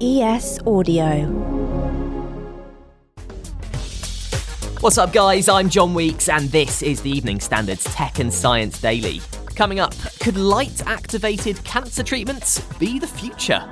ES Audio. What's up, guys? I'm John Weeks, and this is the Evening Standards Tech and Science Daily. Coming up, could light activated cancer treatments be the future?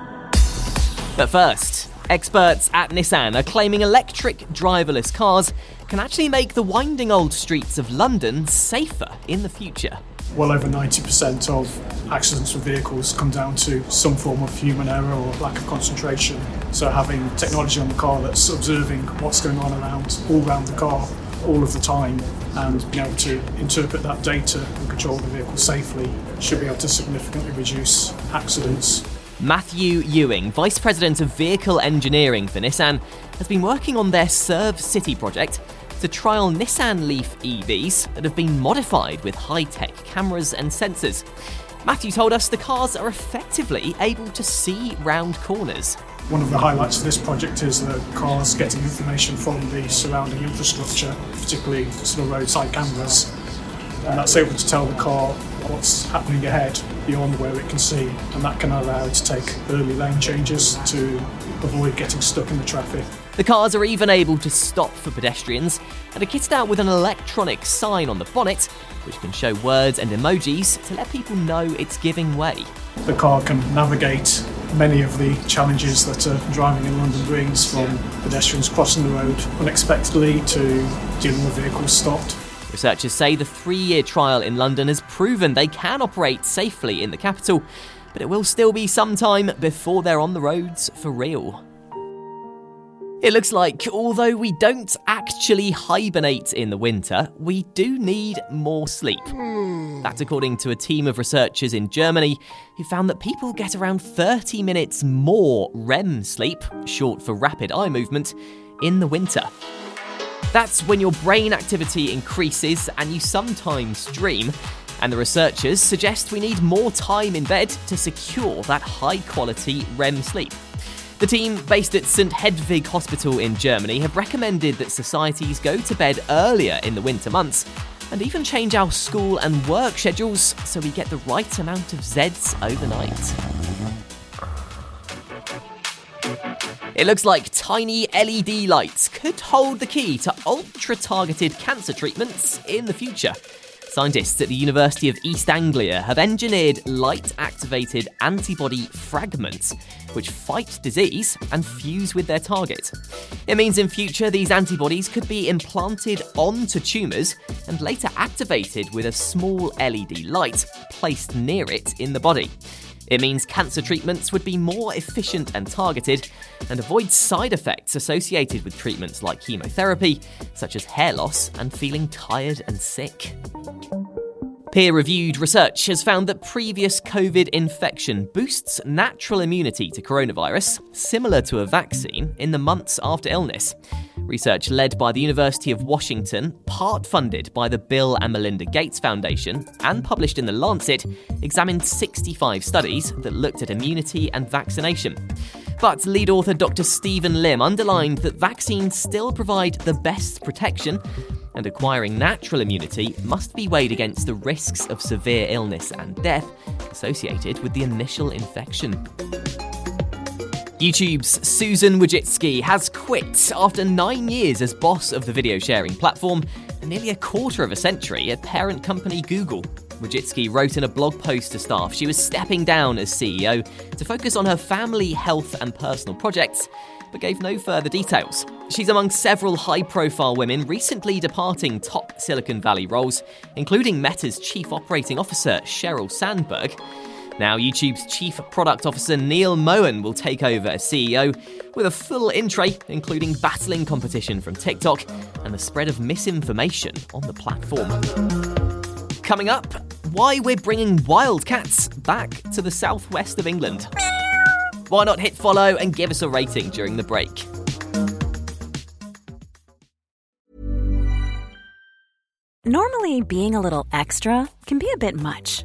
But first, experts at Nissan are claiming electric driverless cars can actually make the winding old streets of London safer in the future well over 90% of accidents with vehicles come down to some form of human error or lack of concentration. So having technology on the car that's observing what's going on around all around the car all of the time and being able to interpret that data and control the vehicle safely should be able to significantly reduce accidents. Matthew Ewing, Vice President of Vehicle Engineering for Nissan, has been working on their ServCity project to trial Nissan Leaf EVs that have been modified with high tech cameras and sensors. Matthew told us the cars are effectively able to see round corners. One of the highlights of this project is the cars getting information from the surrounding infrastructure, particularly sort of roadside cameras, and that's able to tell the car what's happening ahead beyond where it can see, and that can allow it to take early lane changes to avoid getting stuck in the traffic. The cars are even able to stop for pedestrians and are kitted out with an electronic sign on the bonnet, which can show words and emojis to let people know it's giving way. The car can navigate many of the challenges that uh, driving in London brings from pedestrians crossing the road unexpectedly to dealing with vehicles stopped. Researchers say the three year trial in London has proven they can operate safely in the capital, but it will still be some time before they're on the roads for real. It looks like, although we don't actually hibernate in the winter, we do need more sleep. That's according to a team of researchers in Germany who found that people get around 30 minutes more REM sleep, short for rapid eye movement, in the winter. That's when your brain activity increases and you sometimes dream. And the researchers suggest we need more time in bed to secure that high quality REM sleep. The team, based at St. Hedwig Hospital in Germany, have recommended that societies go to bed earlier in the winter months and even change our school and work schedules so we get the right amount of Zeds overnight. It looks like tiny LED lights could hold the key to ultra targeted cancer treatments in the future. Scientists at the University of East Anglia have engineered light activated antibody fragments which fight disease and fuse with their target. It means in future these antibodies could be implanted onto tumours and later activated with a small LED light placed near it in the body. It means cancer treatments would be more efficient and targeted and avoid side effects associated with treatments like chemotherapy, such as hair loss and feeling tired and sick. Peer reviewed research has found that previous COVID infection boosts natural immunity to coronavirus, similar to a vaccine, in the months after illness. Research led by the University of Washington, part funded by the Bill and Melinda Gates Foundation, and published in The Lancet, examined 65 studies that looked at immunity and vaccination. But lead author Dr. Stephen Lim underlined that vaccines still provide the best protection, and acquiring natural immunity must be weighed against the risks of severe illness and death associated with the initial infection. YouTube's Susan Wojcicki has quit after nine years as boss of the video sharing platform and nearly a quarter of a century at parent company Google. Wojcicki wrote in a blog post to staff she was stepping down as CEO to focus on her family, health, and personal projects, but gave no further details. She's among several high profile women recently departing top Silicon Valley roles, including Meta's Chief Operating Officer, Sheryl Sandberg. Now, YouTube's Chief Product Officer Neal Mohan will take over as CEO with a full in tray, including battling competition from TikTok and the spread of misinformation on the platform. Coming up, why we're bringing wildcats back to the southwest of England. Why not hit follow and give us a rating during the break? Normally, being a little extra can be a bit much,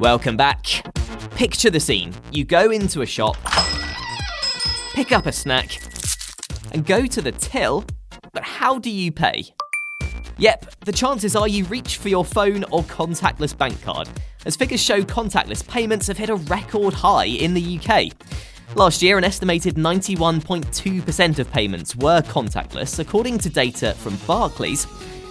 Welcome back. Picture the scene. You go into a shop, pick up a snack, and go to the till, but how do you pay? Yep, the chances are you reach for your phone or contactless bank card, as figures show contactless payments have hit a record high in the UK. Last year, an estimated 91.2% of payments were contactless, according to data from Barclays.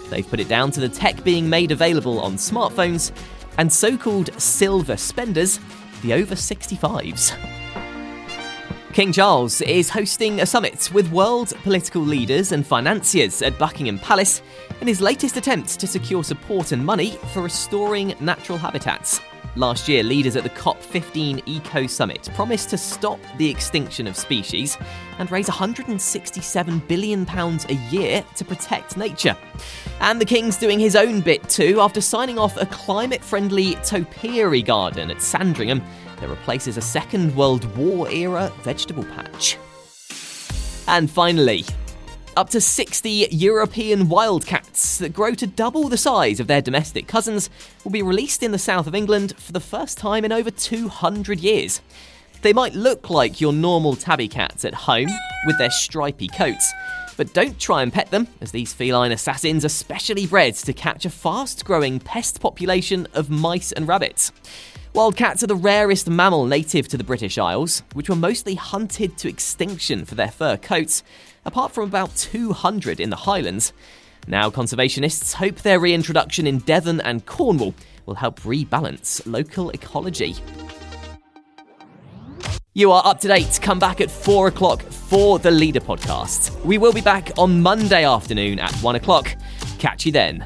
They've put it down to the tech being made available on smartphones and so called silver spenders, the over 65s. King Charles is hosting a summit with world political leaders and financiers at Buckingham Palace in his latest attempt to secure support and money for restoring natural habitats. Last year, leaders at the COP15 Eco Summit promised to stop the extinction of species and raise £167 billion a year to protect nature. And the King's doing his own bit too after signing off a climate friendly topiary garden at Sandringham that replaces a Second World War era vegetable patch. And finally, up to 60 European wildcats that grow to double the size of their domestic cousins will be released in the south of England for the first time in over 200 years. They might look like your normal tabby cats at home with their stripy coats, but don't try and pet them, as these feline assassins are specially bred to catch a fast growing pest population of mice and rabbits. Wildcats are the rarest mammal native to the British Isles, which were mostly hunted to extinction for their fur coats, apart from about 200 in the Highlands. Now, conservationists hope their reintroduction in Devon and Cornwall will help rebalance local ecology. You are up to date. Come back at 4 o'clock for the Leader podcast. We will be back on Monday afternoon at 1 o'clock. Catch you then.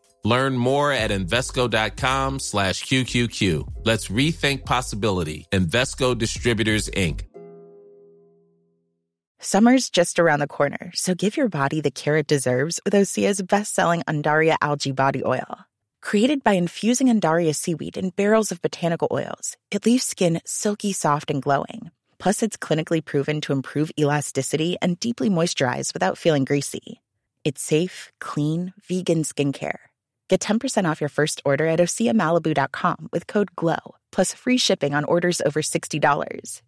Learn more at Invesco.com slash QQQ. Let's rethink possibility. Invesco Distributors, Inc. Summer's just around the corner, so give your body the care it deserves with Osea's best-selling Undaria Algae Body Oil. Created by infusing Undaria seaweed in barrels of botanical oils, it leaves skin silky soft and glowing. Plus, it's clinically proven to improve elasticity and deeply moisturize without feeling greasy. It's safe, clean, vegan skincare. Get 10% off your first order at OseaMalibu.com with code GLOW, plus free shipping on orders over $60.